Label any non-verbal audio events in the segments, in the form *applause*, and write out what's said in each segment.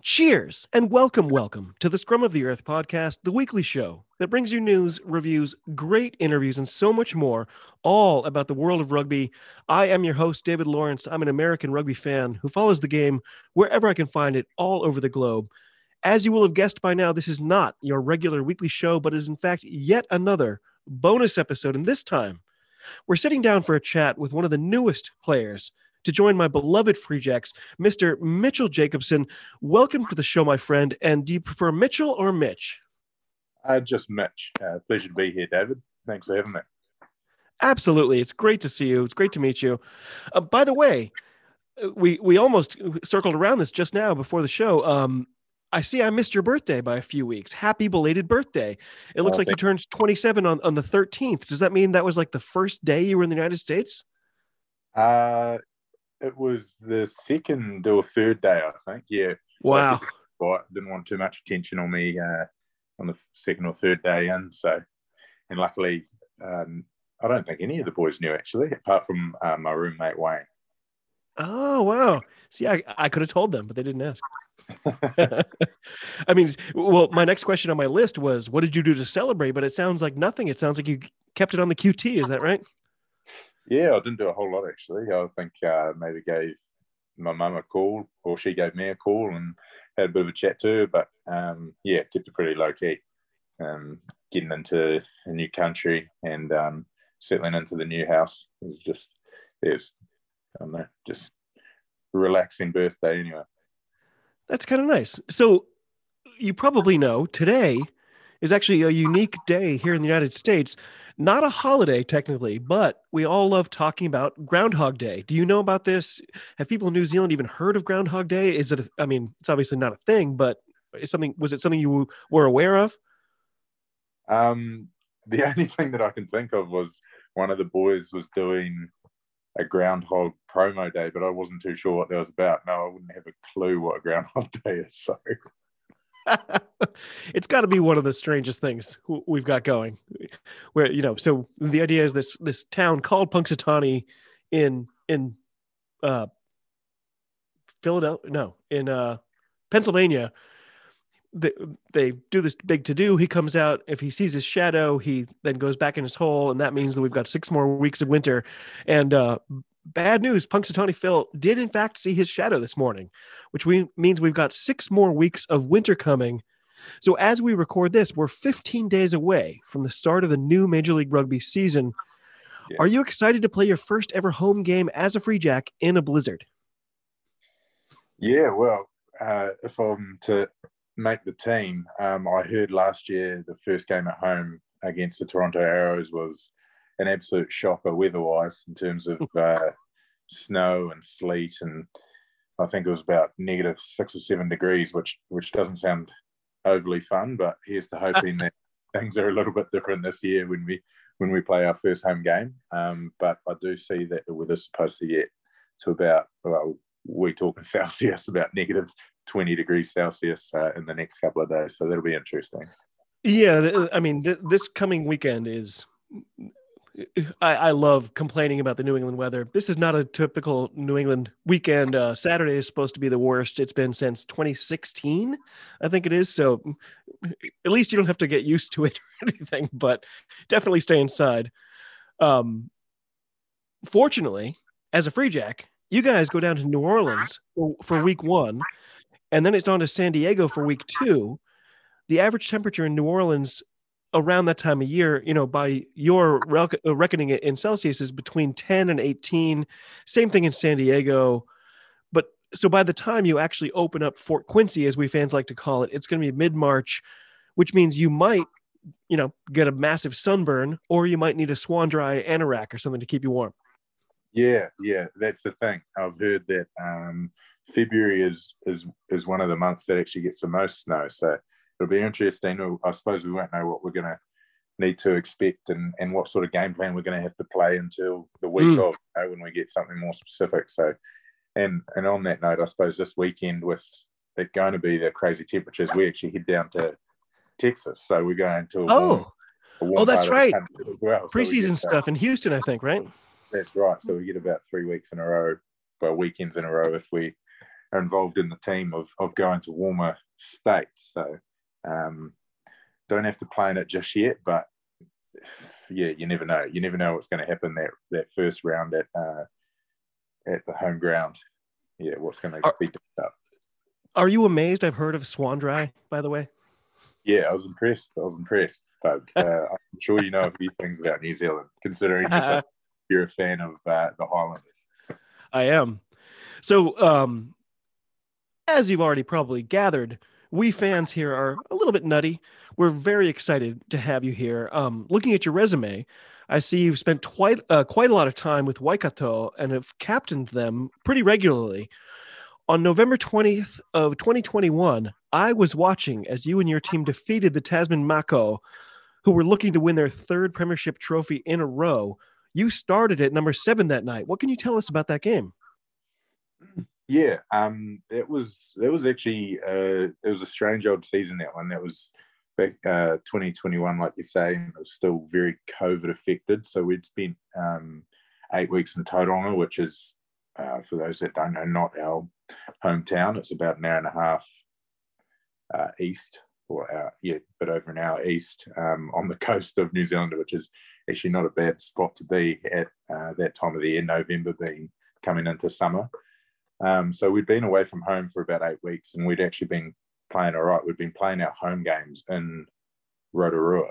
Cheers, and welcome, welcome to the Scrum of the Earth podcast, the weekly show that brings you news, reviews, great interviews, and so much more, all about the world of rugby. I am your host, David Lawrence. I'm an American rugby fan who follows the game wherever I can find it all over the globe. As you will have guessed by now, this is not your regular weekly show, but is in fact yet another bonus episode. And this time, we're sitting down for a chat with one of the newest players to join my beloved Free Jacks, Mr. Mitchell Jacobson. Welcome to the show, my friend. And do you prefer Mitchell or Mitch? Uh, just Mitch. Uh, pleasure to be here, David. Thanks for having me. Absolutely. It's great to see you. It's great to meet you. Uh, by the way, we we almost circled around this just now before the show. Um, I see I missed your birthday by a few weeks. Happy belated birthday. It looks oh, like you turned 27 on, on the 13th. Does that mean that was like the first day you were in the United States? Uh, it was the second or third day, I think. Yeah. Wow. I didn't want too much attention on me uh, on the second or third day in. So, and luckily, um, I don't think any of the boys knew actually, apart from uh, my roommate Wayne. Oh wow! See, I, I could have told them, but they didn't ask. *laughs* *laughs* I mean, well, my next question on my list was, "What did you do to celebrate?" But it sounds like nothing. It sounds like you kept it on the QT. Is that right? Yeah, I didn't do a whole lot actually. I think uh, maybe gave my mum a call, or she gave me a call, and had a bit of a chat to her. But um, yeah, kept it pretty low key. Um, getting into a new country and um, settling into the new house was just it I don't know, just relaxing birthday anyway. That's kind of nice. So you probably know today is actually a unique day here in the United States not a holiday technically, but we all love talking about Groundhog Day. Do you know about this? Have people in New Zealand even heard of Groundhog Day? Is it? A, I mean, it's obviously not a thing, but is something. Was it something you were aware of? Um, *laughs* the only thing that I can think of was one of the boys was doing a groundhog promo day, but I wasn't too sure what that was about. No, I wouldn't have a clue what a groundhog day is. So *laughs* it's got to be one of the strangest things we've got going. Where you know so the idea is this this town called punxsutawney in in uh philadelphia no in uh pennsylvania. They, they do this big to do he comes out if he sees his shadow he then goes back in his hole and that means that we've got six more weeks of winter. And uh bad news punxsutawney phil did in fact see his shadow this morning which we, means we've got six more weeks of winter coming so as we record this, we're 15 days away from the start of the new Major League Rugby season. Yeah. Are you excited to play your first ever home game as a Free Jack in a blizzard? Yeah, well, uh, if I'm to make the team, um, I heard last year the first game at home against the Toronto Arrows was an absolute shocker weather-wise in terms of *laughs* uh, snow and sleet, and I think it was about negative six or seven degrees, which which doesn't sound overly fun. But here's to hoping *laughs* that things are a little bit different this year when we when we play our first home game. Um, but I do see that the weather's supposed to get to about well, we're talking *laughs* Celsius, about negative 20 degrees Celsius uh, in the next couple of days. So that'll be interesting. Yeah, I mean, th- this coming weekend is I, I, love complaining about the New England weather. This is not a typical New England weekend. Uh, Saturday is supposed to be the worst it's been since 2016, I think it is. So at least you don't have to get used to it *laughs* or anything, but definitely stay inside. Um, fortunately, as a free jack, you guys go down to New Orleans for, for week one, and then it's on to San Diego for week two. The average temperature in New Orleans around that time of year, you know, by your uh, reckoning it in Celsius is between 10 and 18. Same thing in San Diego. But so by the time you actually open up Fort Quincy, as we fans like to call it, it's going to be mid March, which means you might, you know, get a massive sunburn or you might need a Swanndri anorak or something to keep you warm. Yeah, yeah, that's the thing. I've heard that um, February is is is one of the months that actually gets the most snow. So it'll be interesting. I suppose we won't know what we're going to need to expect and, and what sort of game plan we're going to have to play until the week Mm. of you know, when we get something more specific. So, and and on that note, I suppose this weekend with it going to be the crazy temperatures, we actually head down to Texas. So we're going to a warm, Oh, a warm Oh, that's part of the right. as well. So we preseason uh, stuff in Houston, I think, right? That's right. So we get about three weeks in a row, well, weekends in a row if we are involved in the team of, of going to warmer states. So um, don't have to plan it just yet, but yeah, you never know. You never know what's going to happen that that first round at uh, at the home ground. Yeah, what's going to Are- be picked up. Are you amazed? I've heard of Swanndri, by the way. Yeah, I was impressed. I was impressed, but *laughs* uh, I'm sure you know a few things about New Zealand, considering you're, such- you're a fan of uh, the Highlanders. I am. So, um, as you've already probably gathered, we fans here are a little bit nutty. We're very excited to have you here. Um, looking at your resume, I see you've spent quite uh, quite a lot of time with Waikato and have captained them pretty regularly. On November 20th of 2021, I was watching as you and your team defeated the Tasman Mako, who were looking to win their third Premiership trophy in a row. You started at number seven that night. What can you tell us about that game? *clears throat* Yeah, um, it was it was actually uh, it was a strange old season that one. That was back uh, 2021, like you say, and it was still very COVID affected. So we'd spent um, eight weeks in Tauranga, which is uh, for those that don't know, not our hometown. It's about an hour and a half uh, east, or uh, yeah, but over an hour east um, on the *laughs* coast of New Zealand, which is actually not a bad spot to be at uh, that time of the year, November being coming into summer. Um, so we'd been away from home for about eight weeks, and we'd actually been playing all right. We'd been playing our home games in Rotorua,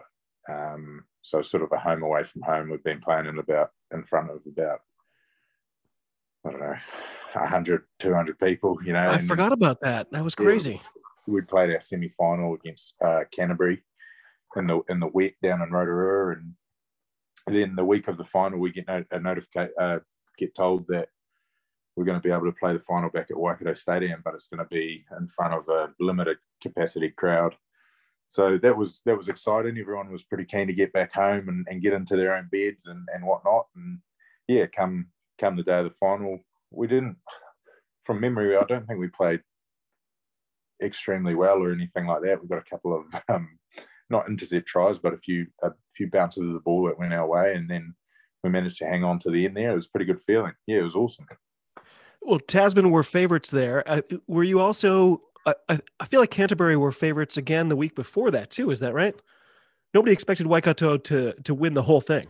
um, so sort of a home away from home. We've been playing in about in front of about I don't know, 100, 200 people. You know, I and forgot about that. That was Yeah. crazy. we played our semi final against uh, Canterbury in the in the wet down in Rotorua, and then the week of the final, we get no, a notification, uh, get told that we're going to be able to play the final back at Waikato Stadium, but it's going to be in front of a limited capacity crowd. So that was that was exciting. Everyone was pretty keen to get back home and, and get into their own beds and, and whatnot. And yeah, come come the day of the final, we didn't. From memory, I don't think we played extremely well or anything like that. We got a couple of *laughs* um, not intercept tries, but a few a few bounces of the ball that went our way, and then we managed to hang on to the end there. It was a pretty good feeling. Yeah, it was awesome. Well, Tasman were favorites there. Uh, were you also? I, I I feel like Canterbury were favorites again the week before that too. Is that right? Nobody expected Waikato to to win the whole thing.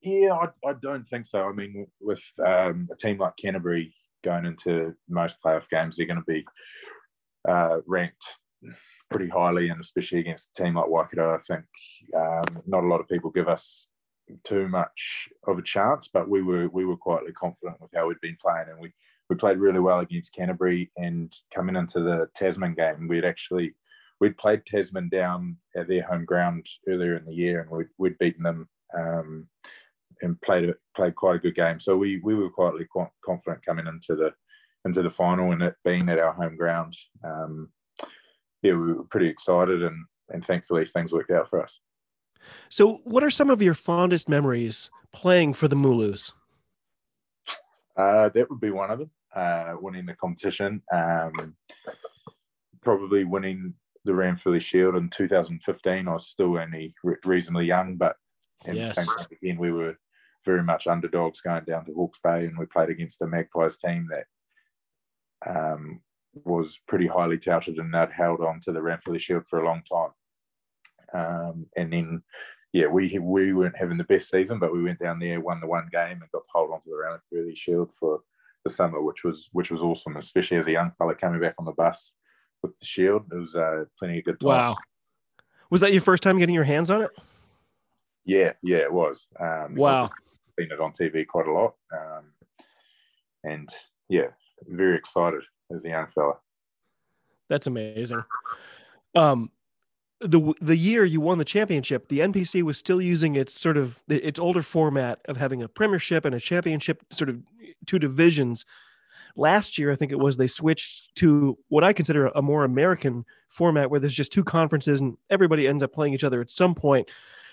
Yeah, I, I don't think so. I mean, with um, a team like Canterbury going into most playoff games, they're going to be uh, ranked pretty highly, and especially against a team like Waikato, I think um, not a lot of people give us too much of a chance. But we were we were quietly confident with how we'd been playing, and we we played really well against Canterbury. And coming into the Tasman game, we'd actually we'd played Tasman down at their home ground earlier in the year, and we'd, we'd beaten them. Um, and played played quite a good game. So we we were quietly qu- confident coming into the into the final and it being at our home ground. Um, yeah, we were pretty excited and and thankfully things worked out for us. So, what are some of your fondest memories playing for the Mooloos? Uh, that would be one of them. Uh, winning the competition, um, probably winning the Ranfurly Shield in 2015. I was still only re- reasonably young, but in Yes. the same time again, we were very much underdogs going down to Hawke's Bay, and we played against the Magpies team that um, was pretty highly touted and that held on to the Ranfurly Shield for a long time. Um, and then, yeah, we we weren't having the best season, but we went down there, won the one game, and got to hold on to the Shield for the summer, which was which was awesome, especially as a young fella coming back on the bus with the Shield. It was uh, plenty of good times. Wow. Was that your first time getting your hands on it? Yeah, yeah, it was. Um, Wow. I've seen it on TV quite a lot, um, and yeah, very excited as a young fella. That's amazing. Um, the the year you won the championship, the NPC was still using its sort of its older format of having a premiership and a championship, sort of two divisions. Last year, I think it was they switched to what I consider a more American format, where there's just two conferences and everybody ends up playing each other at some point.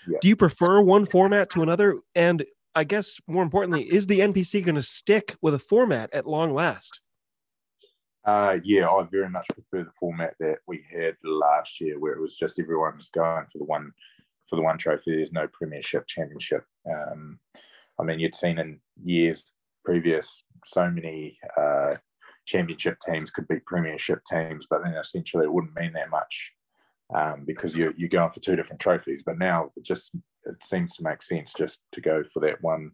Yeah. Do you prefer one format to another? And I guess more importantly, is the NPC going to stick with a format at long last? Uh, yeah, I very much prefer the format that we had last year, where it was just everyone was going for the one for the one trophy. There's no Premiership, Championship. Um, I mean, you'd seen in years previous so many uh, Championship teams could beat Premiership teams, but then essentially it wouldn't mean that much um, because you're you're going for two different trophies. But now it just it seems to make sense just to go for that one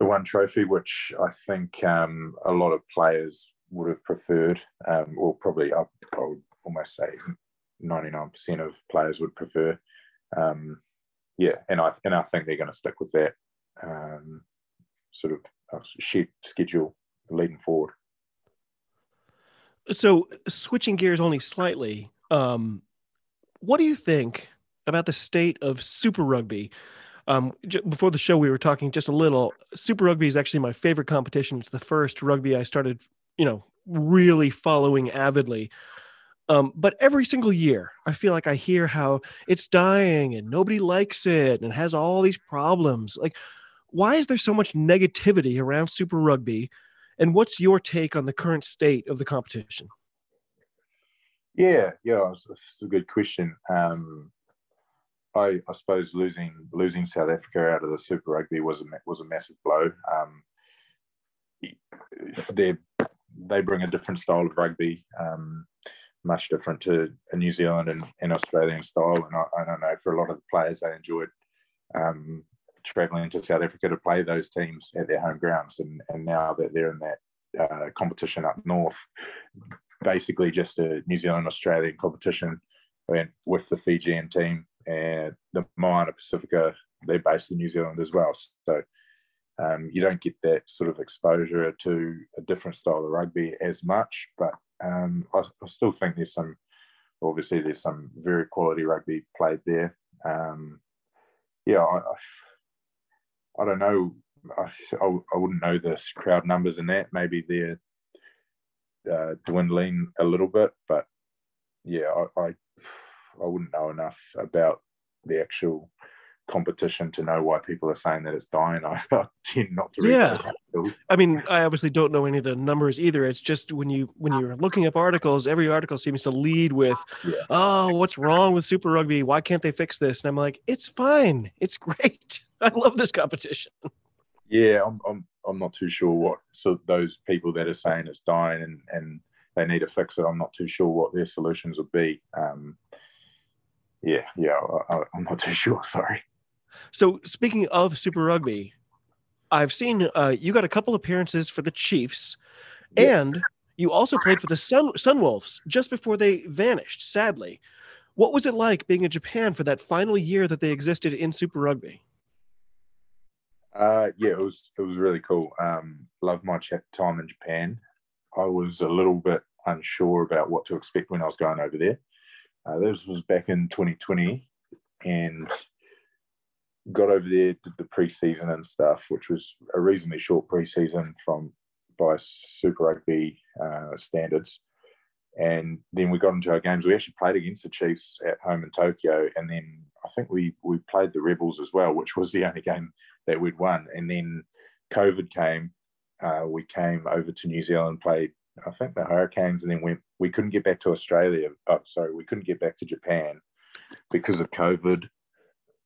the one trophy, which I think um, a lot of players would have preferred, um, or probably I, I would almost say 99% of players would prefer. Um, yeah, and I and I think they're going to stick with that um, sort of uh, schedule leading forward. So, switching gears only slightly, um, what do you think about the state of Super Rugby? Um, j- before the show, we were talking just a little. Super Rugby is actually my favorite competition. It's the first rugby I started, you know, really following avidly. Um, but every single year, I feel like I hear how it's dying and nobody likes it and has all these problems. Like, why is there so much negativity around Super Rugby? And what's your take on the current state of the competition? Yeah, yeah, it's, a good question. Um, I, I, suppose losing losing South Africa out of the Super Rugby was a was a massive blow. Um, they they bring a different style of rugby. Um, much different to a New Zealand and, and Australian style. And I, I, don't know, for a lot of the players, they enjoyed um, traveling to South Africa to play those teams at their home grounds. And, and now that they're in that uh, competition up north, basically just a New Zealand Australian competition with the Fijian team and the Moana Pacifica, they're based in New Zealand as well. So um, you don't get that sort of exposure to a different style of rugby as much, but um, I, I, still think there's some, obviously, there's some very quality rugby played there. Um, yeah, I, I, I, don't know. I, I, wouldn't know the crowd numbers in that. Maybe they're uh, dwindling a little bit, but yeah, I, I, I wouldn't know enough about the actual competition to know why people are saying that it's dying. *laughs* I, tend not to. yeah, I mean, I obviously don't know any of the numbers either. It's just when you when you're looking up articles, every article seems to lead with, yeah. "Oh, what's wrong with Super Rugby? Why can't they fix this?" And I'm like, "It's fine. It's *laughs* great. I love this competition." Yeah, I'm I'm I'm not too sure what so those people that are saying it's dying and and they need to fix it. I'm not too sure what their solutions would be. Um, yeah, yeah, I, I'm not too *laughs* sure. Sorry. So speaking of Super Rugby, I've seen uh, you got a couple appearances for the Chiefs, yeah. and you also played for the Sun Sunwolves just before they vanished. Sadly, what was it like being in Japan for that final year that they existed in Super Rugby? Uh, yeah, it was it was really cool. Um, loved my time in Japan. I was a little bit unsure about what to expect when I was going over there. Uh, this was back in 2020, and got over there, did the preseason and stuff, which was a reasonably short preseason from by Super Rugby uh, standards. And then we got into our games. We actually played against the Chiefs at home in Tokyo, and then I think we we played the Rebels as well, which was the only game that we'd won. And then COVID came. Uh, we came over to New Zealand, played I think the Hurricanes, and then we we couldn't get back to Australia. Oh, sorry, we couldn't get back to Japan because of COVID.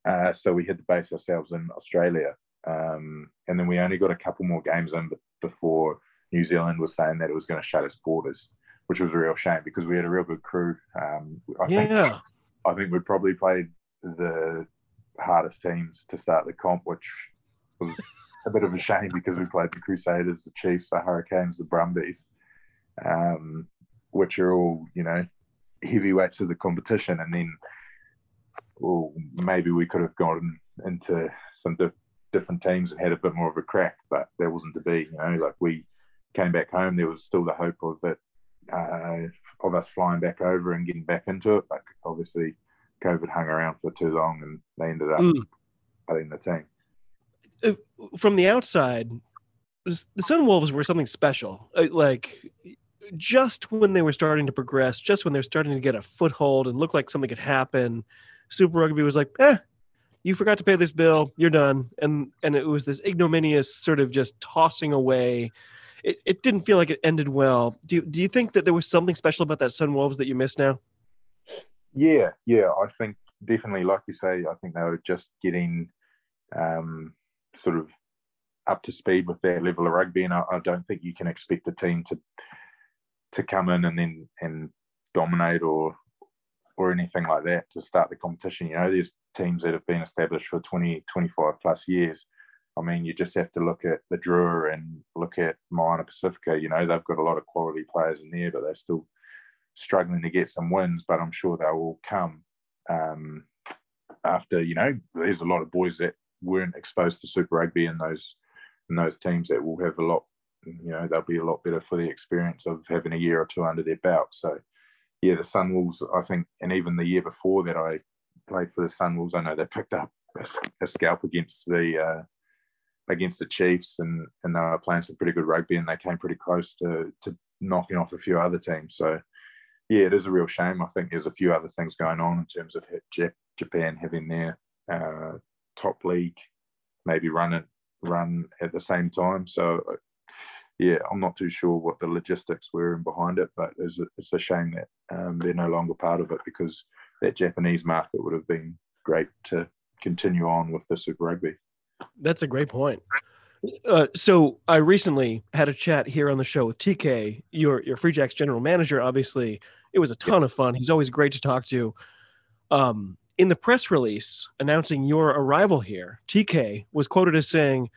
Uh, so we had to base ourselves in Australia. Um, and then we only got a couple more games in before New Zealand was saying that it was going to shut its borders, which was a real shame because we had a real good crew. Um, I yeah. Think, I think we probably played the hardest teams to start the comp, which was a bit of a shame because we played the Crusaders, the Chiefs, the Hurricanes, the Brumbies, um, which are all, you know, heavyweights of the competition. And then well, maybe we could have gone into some di- different teams and had a bit more of a crack, but that wasn't to be. You know, like we came back home, there was still the hope of it, uh, of us flying back over and getting back into it. But obviously, COVID hung around for too long, and they ended up mm. cutting the team. Uh, from the outside, the Sunwolves were something special. Uh, like just when they were starting to progress, just when they were starting to get a foothold and look like something could happen, Super Rugby was like, eh, you forgot to pay this bill, you're done. And and it was this ignominious sort of just tossing away. It, it didn't feel like it ended well. Do you, do you think that there was something special about that Sunwolves that you miss now? Yeah, yeah, I think definitely, like you say, I think they were just getting um, sort of up to speed with their level of rugby, and I, I don't think you can expect a team to to come in and then and dominate or or anything like that to start the competition. You know, there's teams that have been established for 20, 25 plus years. I mean, you just have to look at the Drua and look at Moana Pacifica. You know, they've got a lot of quality players in there, but they're still struggling to get some wins. But I'm sure they will come um, after. You know, there's a lot of boys that weren't exposed to Super Rugby in those in those teams that will have a lot. You know, they'll be a lot better for the experience of having a year or two under their belt. So yeah, the Sunwolves, I think, and even the year before that I played for the Sunwolves, I know they picked up a, scalp against the uh, against the Chiefs, and and they were playing some pretty good rugby, and they came pretty close to to knocking off a few other teams. So yeah, it is a real shame. I think there's a few other things going on in terms of Japan having their uh, top league maybe run it run at the same time. So yeah, I'm not too sure what the logistics were in behind it, but it's a, it's a shame that um, they're no longer part of it because that Japanese market would have been great to continue on with the Super Rugby. That's a great point. Uh, so I recently had a chat here on the show with TK, your your Free Jacks general manager. Obviously, it was a ton of fun. He's always great to talk to. Um, in the press release announcing your arrival here, TK was quoted as saying,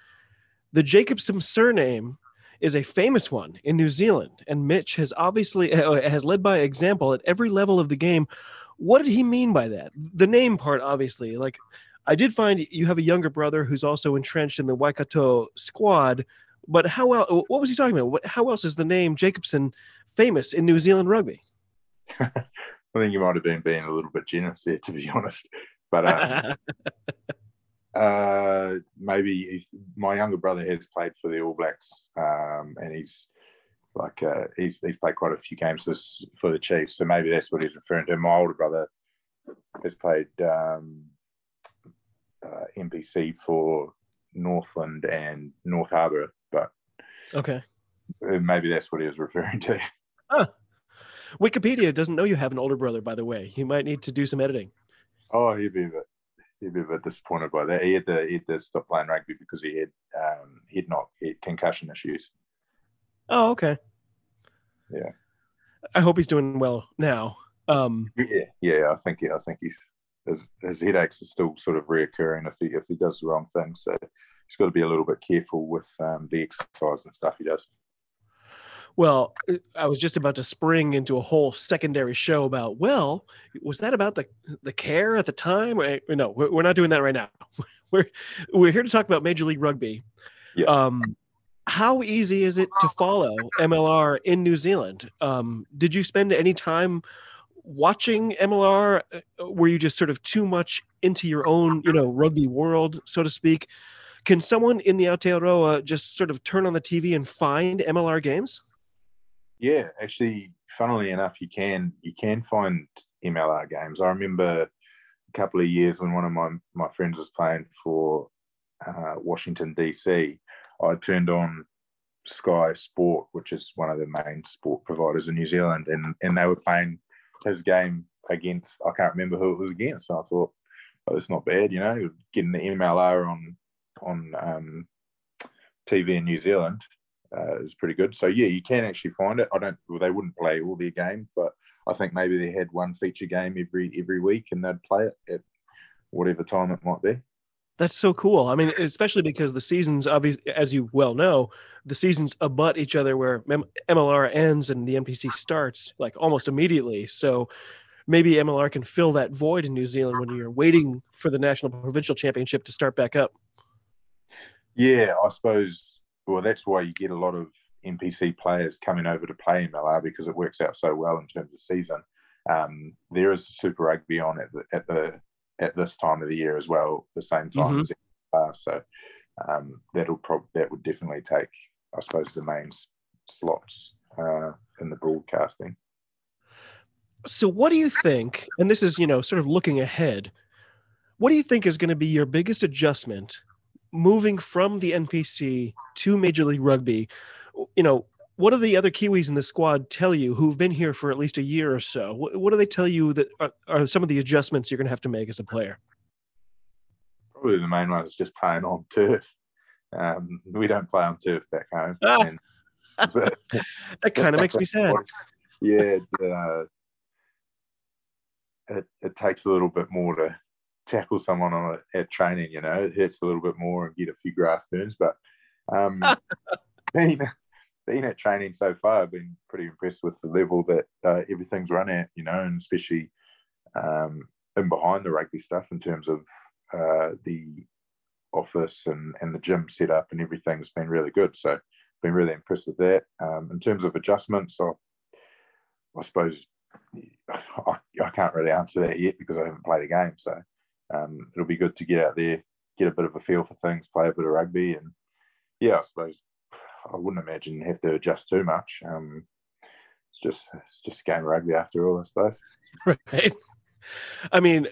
"The Jacobson surname is a famous one in New Zealand, and Mitch has obviously *laughs* uh, has led by example at every level of the game. What did he mean by that? The name part, obviously. Like, I did find you have a younger brother who's also entrenched in the Waikato squad. But how else? What was he talking about? What, how else is the name Jacobson famous in New Zealand rugby? *laughs* *laughs* I think you might have been being a little bit generous there, to be honest. But um, Uh, maybe my younger brother has played for the All Blacks, um, and he's like uh, he's he's played quite a few games this, for the Chiefs. So maybe that's what he's referring to. My older brother has played um, uh, NPC for Northland and North Harbour, but okay, uh, maybe that's what he was referring to. *laughs* Huh. Wikipedia doesn't know you have an older brother, by the way. You might need to do some editing. Oh, he'd be a bit he'd a disappointed by that. He had to he had to stop playing rugby because he had um, he'd not he had concussion issues. Oh, okay. Yeah. I hope he's doing well now. Um, yeah, yeah. I think yeah, I think he's his, his headaches are still sort of reoccurring if he if he does the wrong thing. So he's got to be a little bit careful with um, the exercise and stuff he does. Well, I was just about to spring into a whole secondary show about, well, was that about the the care at the time? No, we're not doing that right now. *laughs* We're we're here to talk about Major League Rugby. Yeah. Um, how easy is it to follow MLR in New Zealand? Um, did you spend any time watching MLR? Were you just sort of too much into your own, you know, rugby world, so to speak? Can someone in the Aotearoa just sort of turn on the TV and find MLR games? Yeah, actually, funnily enough, you can you can find MLR games. I remember a couple of years when one of my my friends was playing for uh, Washington DC. I turned on Sky Sport, which is one of the main sport providers in New Zealand, and and they were playing his game against I can't remember who it was against. So I thought, oh, it's not bad, you know, getting the MLR on on um, TV in New Zealand uh, is pretty good. So yeah, you can actually find it. I don't. Well, they wouldn't play all their games, but I think maybe they had one feature game every every week, and they'd play it at whatever time it might be. That's so cool. I mean, especially because the seasons, obviously, as you well know, the seasons abut each other where MLR ends and the NPC starts like almost immediately. So maybe MLR can fill that void in New Zealand when you're waiting for the national provincial championship to start back up. Yeah, I suppose well, that's why you get a lot of NPC players coming over to play MLR because it works out so well in terms of season. Um, there is Super Rugby on at the, at the at this time of the year as well, the same time mm-hmm. as MLR. So um, that'll prob- that would definitely take, I suppose, the main slots uh, in the broadcasting. So, what do you think? And this is, you know, sort of looking ahead. what do you think is going to be your biggest adjustment moving from the NPC to Major League Rugby? You know, what do the other Kiwis in the squad tell you who've been here for at least a year or so? What, what do they tell you that are, are, some of the adjustments you're going to have to make as a player? Probably the main one is just playing on turf. Um, we don't play on turf back home. Ah. And, *laughs* that kind of makes me sad. *laughs* Yeah, uh, it, it takes a little bit more to tackle someone on a, at training. You know, it hurts a little bit more and get a few grass burns. But um, *laughs* *laughs* being being at training so far, I've been pretty impressed with the level that uh, everything's run at. You know, and especially um, in behind the rugby stuff in terms of uh, the office and, and the gym setup and everything's been really good. So been really impressed with that. Um, in terms of adjustments, I, I suppose *sighs* I, I, can't really answer that yet because I haven't played a game. So um, it'll be good to get out there, get a bit of a feel for things, play a bit of rugby, and yeah, I suppose I wouldn't imagine you have to adjust too much. Um, it's just it's just a game of rugby after all, I suppose. *laughs* Right. I mean,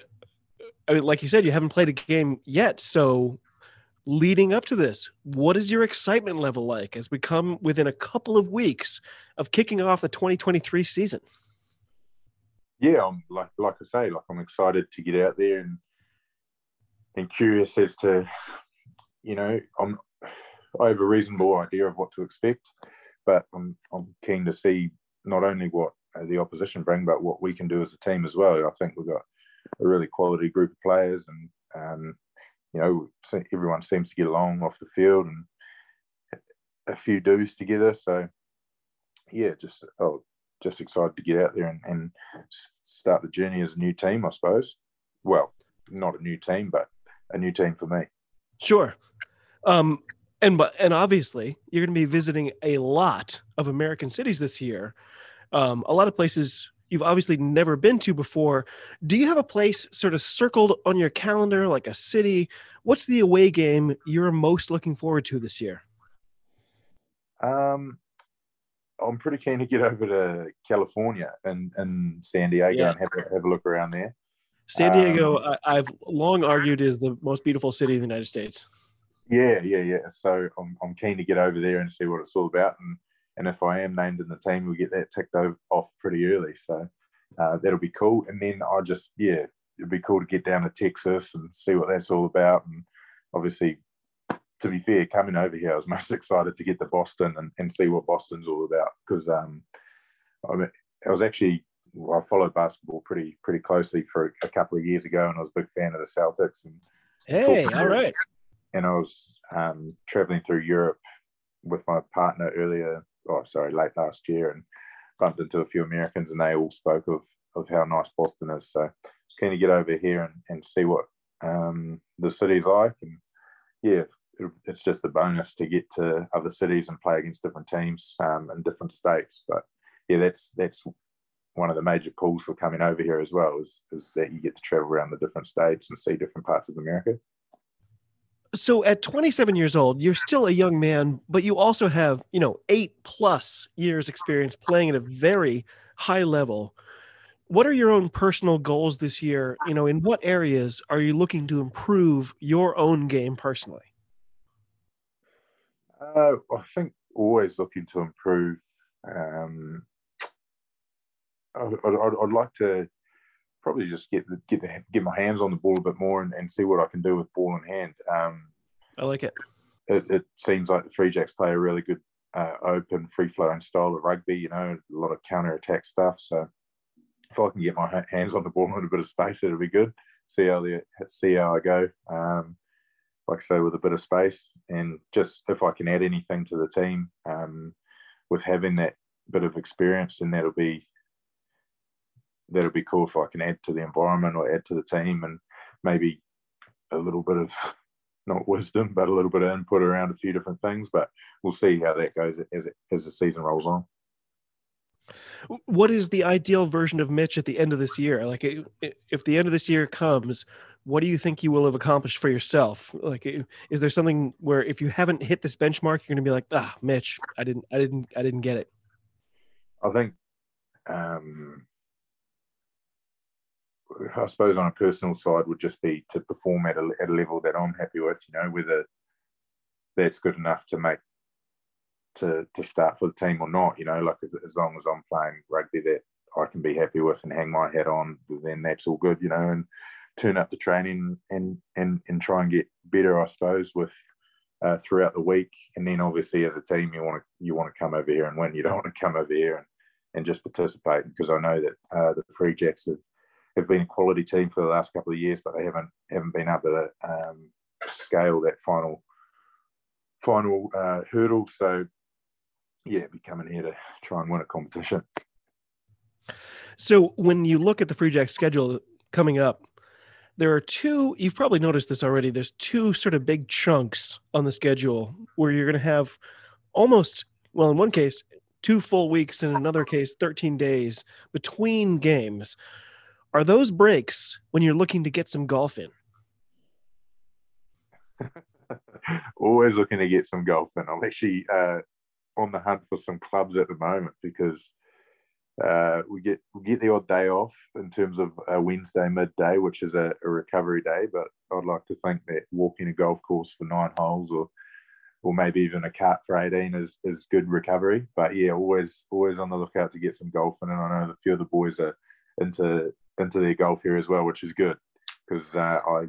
I mean, like you said, you haven't played a game yet, so leading up to this, what is your excitement level like as we come within a couple of weeks of kicking off the 2023 season? Yeah, I'm like like I say, like I'm excited to get out there and and curious as to, you know, I'm I have a reasonable idea of what to expect, but I'm I'm keen to see not only what the opposition bring, but what we can do as a team as well. I think we've got a really quality group of players, and um, you know, everyone seems to get along off the field, and a few do's together. So, yeah, just oh, just excited to get out there and, and start the journey as a new team, I suppose. Well, not a new team, but a new team for me. Sure. Um, and but and obviously you're going to be visiting a lot of American cities this year. Um, a lot of places you've obviously never been to before. Do you have a place sort of circled on your calendar, like a city? What's the away game you're most looking forward to this year? Um, I'm pretty keen to get over to California and, and San Diego yeah. and have a, have a look around there. San Diego, um, I, have long argued is the most beautiful city in the United States. Yeah, yeah, yeah. So I'm, I'm keen to get over there and see what it's all about. And and if I am named in the team, we get that ticked off pretty early. So uh, that'll be cool. And then I just yeah, it'd be cool to get down to Texas and see what that's all about. And obviously, to be fair, coming over here, I was *laughs* most excited to get to Boston and, and see what Boston's all about because um, I, mean, I was actually well, I followed basketball pretty pretty closely for a couple of years ago, and I was a big fan of the Celtics. And hey, all right. And I was um, traveling through Europe with my partner earlier. Oh, sorry, late last year, and bumped into a few Americans, and they all spoke of of how nice Boston is. So, keen to get over here and, and see what um, the city's like. And yeah, it, it's just a bonus to get to other cities and play against different teams um, in different states. But yeah, that's that's one of the major pulls for coming over here as well is, is that you get to travel around the different states and see different parts of America. So at 27 years old, you're still a young man, but you also have, you know, eight plus years experience playing at a very high level. What are your own personal goals this year? You know, in what areas are you looking to improve your own game personally? Uh, I think always looking to improve um, I'd, I'd, I'd, like to probably just get get the, get my hands on the ball a bit more and, and see what I can do with ball in hand. Um, I like it. it. It seems like the Free Jacks play a really good uh, open, free flowing style of rugby. You know, a lot of counter attack stuff. So if I can get my hands on the ball *laughs* in a bit of space, it'll be good. See how the see how I go. Um, like I say, with a bit of space, and just if I can add anything to the team um, with having that bit of experience, then that'll be that'll be cool if I can add to the environment or add to the team and maybe a little bit of *laughs* not wisdom, but a little bit of input around a few different things. But we'll see how that goes as it, as the season rolls on. What is the ideal version of Mitch at the end of this year? Like, if the end of this year comes, what do you think you will have accomplished for yourself? Like, is there something where if you haven't hit this benchmark, you're going to be like, ah, Mitch, I didn't, I didn't, I didn't get it. I think um, I suppose on a personal side would just be to perform at a, at a level that I'm happy with. You know, whether that's good enough to make to to start for the team or not. You know, like as, long as I'm playing rugby that I can be happy with and hang my hat on, then that's all good. You know, and turn up the training and and and try and get better, I suppose, with uh, throughout the week. And then obviously as a team, you want to you want to come over here and win. You don't *laughs* want to come over here and, and just participate because I know that uh, the Free Jacks have, have been a quality team for the last couple of years, but they haven't haven't been able to um, scale that final final uh, hurdle. So yeah, be coming here to try and win a competition. So when you look at the Free Jack schedule coming up, there are two you've probably noticed this already there's two sort of big chunks on the schedule where you're going to have almost well in one case two full weeks in another case 13 days between games are those breaks when you're looking to get some golf in *laughs* always looking to get some golf in i'm actually uh, on the hunt for some clubs at the moment because uh, we get we get the odd day off in terms of a Wednesday midday, which is a, a, recovery day. But I'd like to think that walking a golf course for nine holes, or or maybe even a cart for eighteen, is is good recovery. But yeah, always always on the lookout to get some golf in, and I know a few of the boys are into into their golf here as well, which is good because uh, I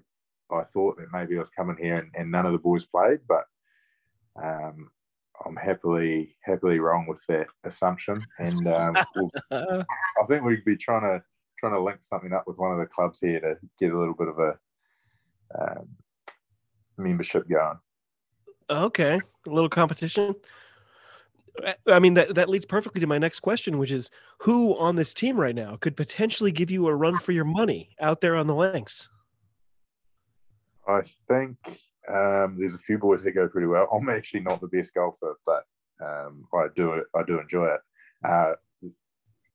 I thought that maybe I was coming here and, and none of the boys played, but um, I'm happily happily wrong with that assumption, and um, we'll, *laughs* I think we'd be trying to trying to link something up with one of the clubs here to get a little bit of a um, membership going. Okay, a little competition. I mean that that leads perfectly to my next question, which is who on this team right now could potentially give you a run for your money out there on the links? I think um, there's a few boys that go pretty well. I'm actually not the best golfer, but um, I do it. I do enjoy it. Uh,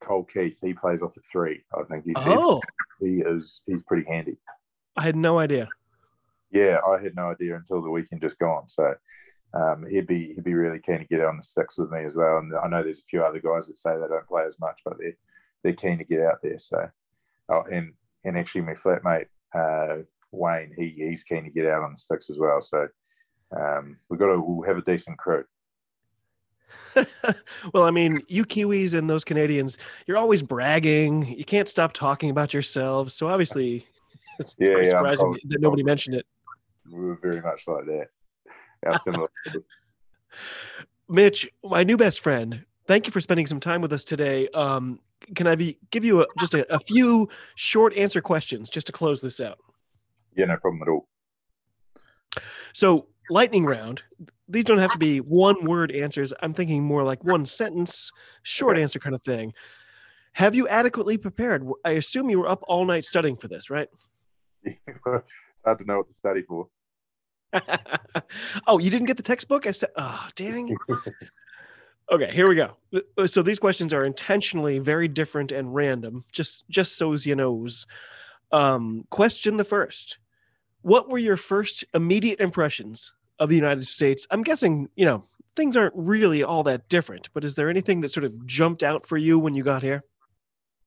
Cole Keith, he plays off a three. I think he's oh. he is he's pretty handy. I had no idea. Yeah, I had no idea until the weekend just gone. So um, he'd be he'd be really keen to get on the six with me as well. And I know there's a few other guys that say they don't play as much, but they're they're keen to get out there. So oh, and and actually my flatmate uh, Wayne, he he's keen to get out on the six as well. So um, we've got to we'll have a decent crew. *laughs* well, I mean, you Kiwis and those Canadians, you're always bragging. You can't stop talking about yourselves. So obviously, *laughs* it's yeah, yeah, surprising that nobody mentioned it. We were very much like that. Yeah, similar. Mitch, my new best friend, thank you for spending some time with us today. Um, can I be, give you a, just a, a few short answer questions just to close this out? Yeah, no problem at all. So, lightning round. These don't have to be one word answers. I'm thinking more like one sentence, short answer kind of thing. Have you adequately prepared? I assume you were up all night studying for this, right? *laughs* it's hard to know what to study for. *laughs* oh, you didn't get the textbook? I said, oh, dang. *laughs* okay, here we go. So these questions are intentionally very different and random, just just so as you knows. Um, question the first what were your first immediate impressions of the United States? I'm guessing, you know, things aren't really all that different, but is there anything that sort of jumped out for you when you got here?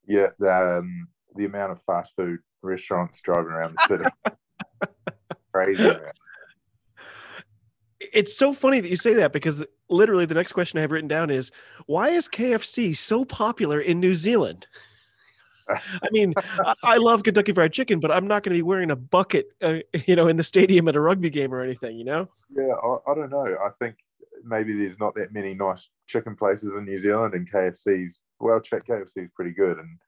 Yeah, the, um, the amount of fast food restaurants driving around the city. *laughs* Crazy. It's so funny that you say that because literally the next question I have written down is why is KFC so popular in New Zealand? I mean, I, love Kentucky Fried Chicken, but I'm not going to be wearing a bucket, uh, you know, in the stadium at a rugby game or anything, you know? Yeah, I, I, don't know. I think maybe there's not that many nice chicken places in New Zealand, and KFC's well, KFC is pretty good, and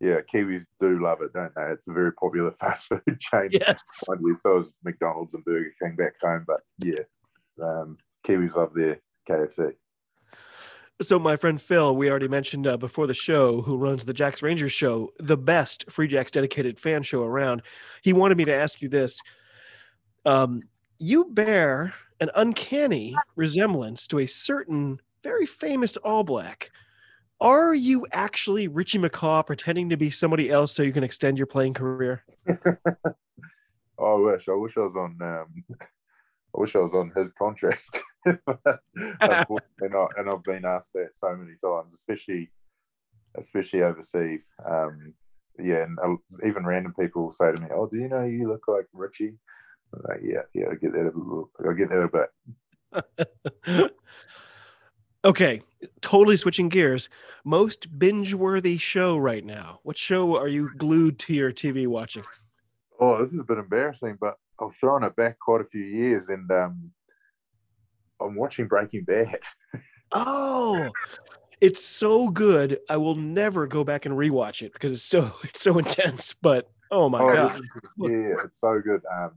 yeah, Kiwis do love it, don't they? It's a very popular *laughs* fast food chain. Yes, it was McDonald's and Burger King back home, but yeah, um, Kiwis love their KFC. So my friend Phil, we already mentioned uh, before the show, who runs the Jacks Rangers show, the best Free Jacks dedicated fan show around. He wanted me to ask you this: um, You bear an uncanny resemblance to a certain very famous All Black. Are you actually Richie McCaw pretending to be somebody else so you can extend your playing career? *laughs* I wish. I wish I was on. Um, I wish I was on his contract. *laughs* *laughs* Unfortunately not, and I've been asked that so many times, especially especially overseas. Um, yeah, and uh, even random people will say to me, "Oh, do you know you look like Richie?" I'm like, yeah, yeah, I get that a little, I get that a bit. *laughs* okay, totally switching gears. Most binge-worthy show right now. What show are you glued to your TV watching? Oh, this is a bit embarrassing, but I've thrown it back quite a few years, and um, I'm watching Breaking Bad. *laughs* oh, it's so good. I will never go back and rewatch it because it's so *laughs* it's so intense. But oh my oh, god, yeah, it's so good. Um,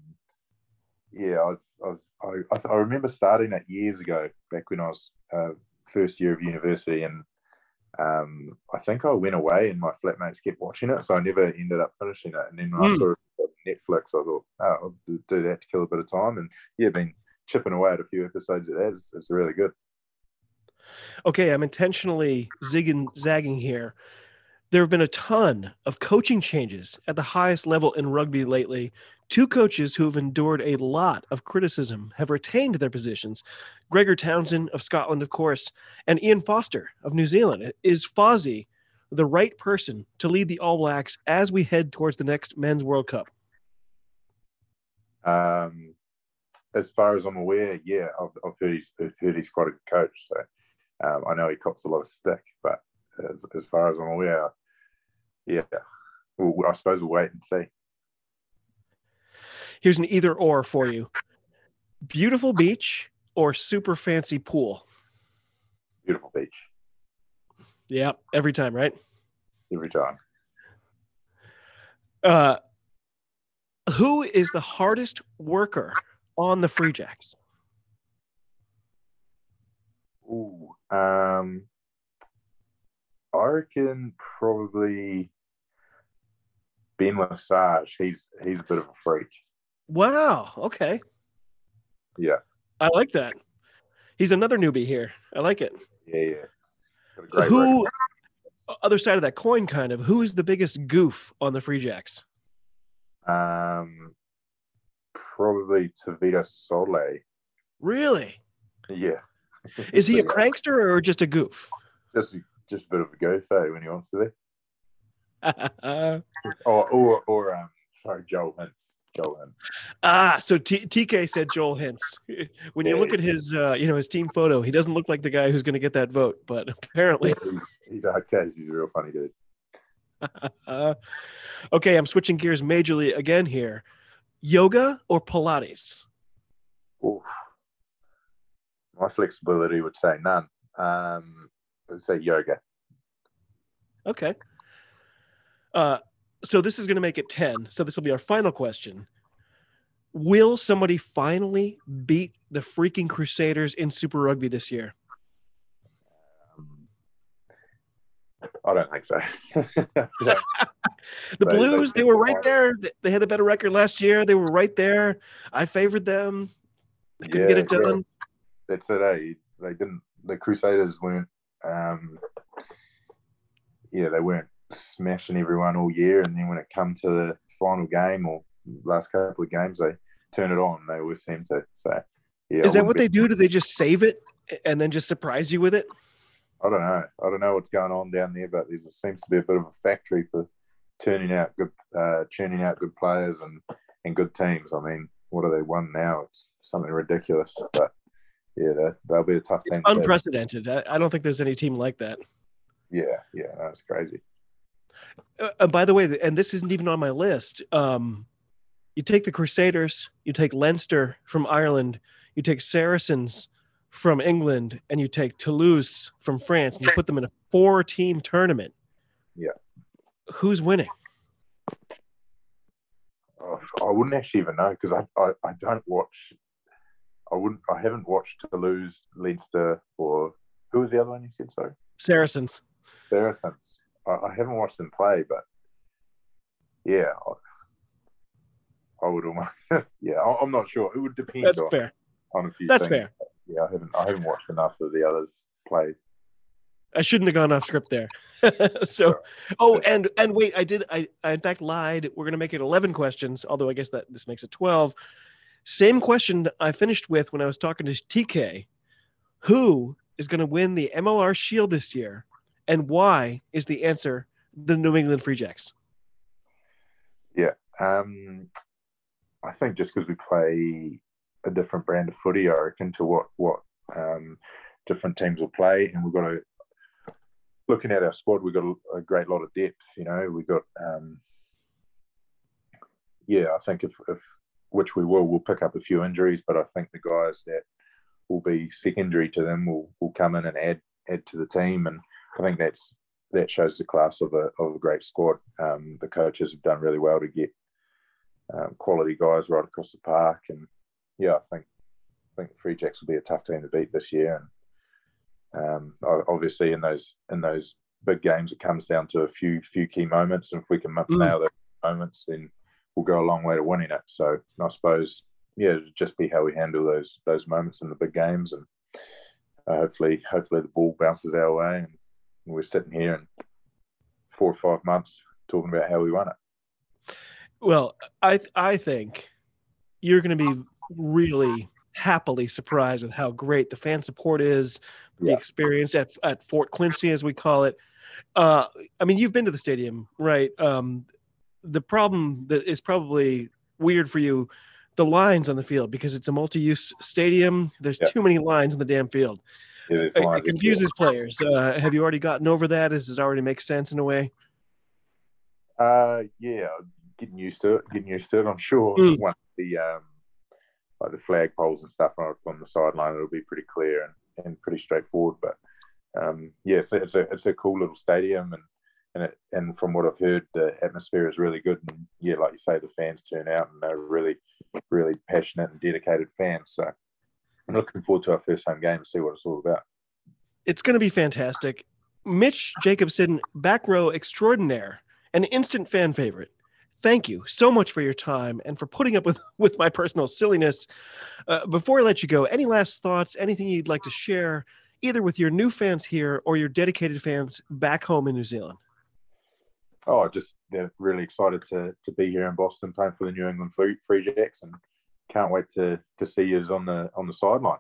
yeah, I was, I, was, I, I remember starting that years ago, back when I was uh, first year of university, and um, I think I went away and my flatmates kept watching it, so I never ended up finishing it. And then mm. I hmm. saw it on Netflix, I thought, oh, I'll do that to kill a bit of time. And yeah, been chipping away at a few episodes of that. It's, it's really good. Okay, I'm intentionally zigging, zagging here. There have been a ton of coaching changes at the highest level in rugby lately. Two coaches who have endured a lot of criticism have retained their positions. Gregor Townsend of Scotland, of course, and Ian Foster of New Zealand. Is Fozzie the right person to lead the All Blacks as we head towards the next Men's World Cup? Um, as far as I'm aware, yeah, I've, I've heard, he's, heard he's quite a good coach. So um, I know he cops a lot of stick, but as, as far as I'm aware, yeah, well, I suppose we'll wait and see. Here's an either or for you beautiful beach or super fancy pool? Beautiful beach. Yeah, every time, right? Every time. Uh, who is the hardest worker on the Free Jacks? Ooh, um, I reckon probably Ben Lesage. He's he's a bit of a freak. Wow. Okay. Yeah. I like that. He's another newbie here. I like it. Yeah, yeah. Who? Record. Other side of that coin, kind of. Who is the biggest goof on the Free Jacks? Um, probably Tavita Sole. Really? Yeah. *laughs* Is he a prankster or just a goof? Just just a bit of a goof, eh, when he wants to be. *laughs* or or or um, sorry, Joel Hintz. Joel Hintz. Ah, so T- TK said Joel Hintz. *laughs* When you look at his, uh, you know, his team photo, he doesn't look like the guy who's going to get that vote, but apparently he's, he's okay. He's a real funny dude. Okay, I'm switching gears majorly again here. Yoga or Pilates? Oof my flexibility would say none. Um, I'd say yoga. Okay. Uh, so this is going to make it 10. So this will be our final question. Will somebody finally beat the freaking Crusaders in Super Rugby this year? Um, I don't think so. *laughs* *laughs* the Blues, they, they were right there. They had a better record last year. They were right there. I favored them. They couldn't yeah, get it done that's it. Eh? They didn't. The Crusaders weren't. Um, yeah, they weren't smashing everyone all year, and then when it come to the final game or last couple of games, they turn it on. They always seem to. So, yeah. Is that what be... they do? Do they just save it and then just surprise you with it? I don't know. I don't know what's going on down there, but there seems to be a bit of a factory for turning out good, uh, churning out good players and and good teams. I mean, what are they won now? It's something ridiculous, but yeah, that, that'll be a tough thing. unprecedented. I, I, don't think there's any team like that. Yeah, yeah, that's crazy. Uh, by the way, and this isn't even on my list. Um, you take the Crusaders, you take Leinster from Ireland, you take Saracens from England, and you take Toulouse from France, and you put them in a four-team tournament. Yeah. Who's winning? Oh, I wouldn't actually even know because I, I, I don't watch I wouldn't. I haven't watched Toulouse, Leinster, or who was the other one you said? Sorry, Saracens. Saracens. I, I haven't watched them play, but yeah, I, I would almost. *laughs* yeah, I, am not sure. It would depend. That's on, fair. On a few. That's things. fair. Yeah, I haven't. I haven't watched enough of the others play. I shouldn't have gone off script there. *laughs* so, oh, and and wait, I did. I, I in fact lied. We're gonna make it eleven questions, although I guess that this makes it twelve. Same question I finished with when I was talking to TK. Who is going to win the MLR Shield this year, and why is the answer the New England Free Jacks? Yeah. Um, I think just because we play a different brand of footy, I reckon, to what what um, different teams will play, and we've got a looking at our squad, we've got a, a great lot of depth. You know, we've got um, yeah, I think if, if which we will, we'll pick up a few injuries, but I think the guys that will be secondary to them will will come in and add add to the team, and I think that's that shows the class of a of a great squad. Um, the coaches have done really well to get um, quality guys right across the park, and yeah, I think I think Free Jacks will be a tough team to beat this year, and um, obviously in those in those big games, it comes down to a few few key moments, and if we can mm. nail those moments, then we'll go a long way to winning it. So I suppose yeah, just be how we handle those those moments in the big games, and uh, hopefully hopefully the ball bounces our way, and we're sitting here in four or five months talking about how we won it. Well, I I think you're going to be really happily surprised with how great the fan support is, the yeah. experience at at Fort Quincy as we call it. Uh, I mean, you've been to the stadium, right? Um, the problem that is probably weird for you, the lines on the field because it's a multi-use stadium. There's yeah. too many lines in the damn field. It, it confuses players. Uh, have you already gotten over that? Does it already make sense in a way? Uh, yeah, getting used to it. Getting used to it. I'm sure mm. once the um, like the flag poles and stuff on, on the sideline, it'll be pretty clear and, and pretty straightforward. But um, yeah, it's it's a it's a cool little stadium, and and it, and from what I've heard, the atmosphere is really good. And yeah, like you say, the fans turn out and they're really really passionate and dedicated fans. So I'm looking forward to our first home game and see what it's all about. It's going to be fantastic. Mitch Jacobson, back row extraordinaire, an instant fan favorite. Thank you so much for your time and for putting up with, *laughs* with my personal silliness. Uh, before I let you go, any last thoughts, anything you'd like to share, either with your new fans here or your dedicated fans back home in New Zealand? Oh, just yeah, really excited to, to be here in Boston playing for the New England Free, Free Jacks and can't wait to to see you on the on the sideline.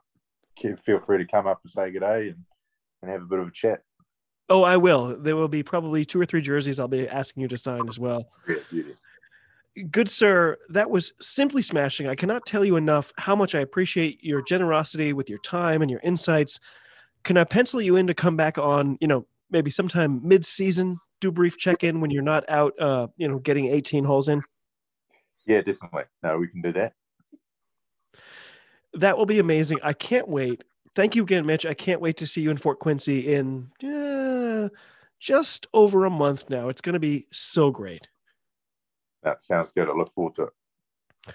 Feel free to come up and say good day and, and have a bit of a chat. Oh, I will. There will be probably two or three jerseys I'll be asking you to sign as well. Yeah, Good sir, that was simply smashing. I cannot tell you enough how much I appreciate your generosity with your time and your insights. Can I pencil you in to come back on, you know, maybe sometime mid-season, do a brief check-in when you're not out, uh, you know, getting 18 holes in? Yeah, definitely. No, we can do that that will be amazing. I can't wait. Thank you again, Mitch. I can't wait to see you in Fort Quincy in uh, just over a month now. It's going to be so great. That sounds good. I look forward to it.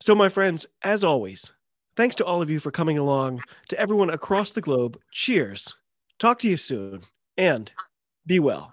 So, my friends, as always, thanks to all of you for coming along. To everyone across the globe, cheers. Talk to you soon and be well.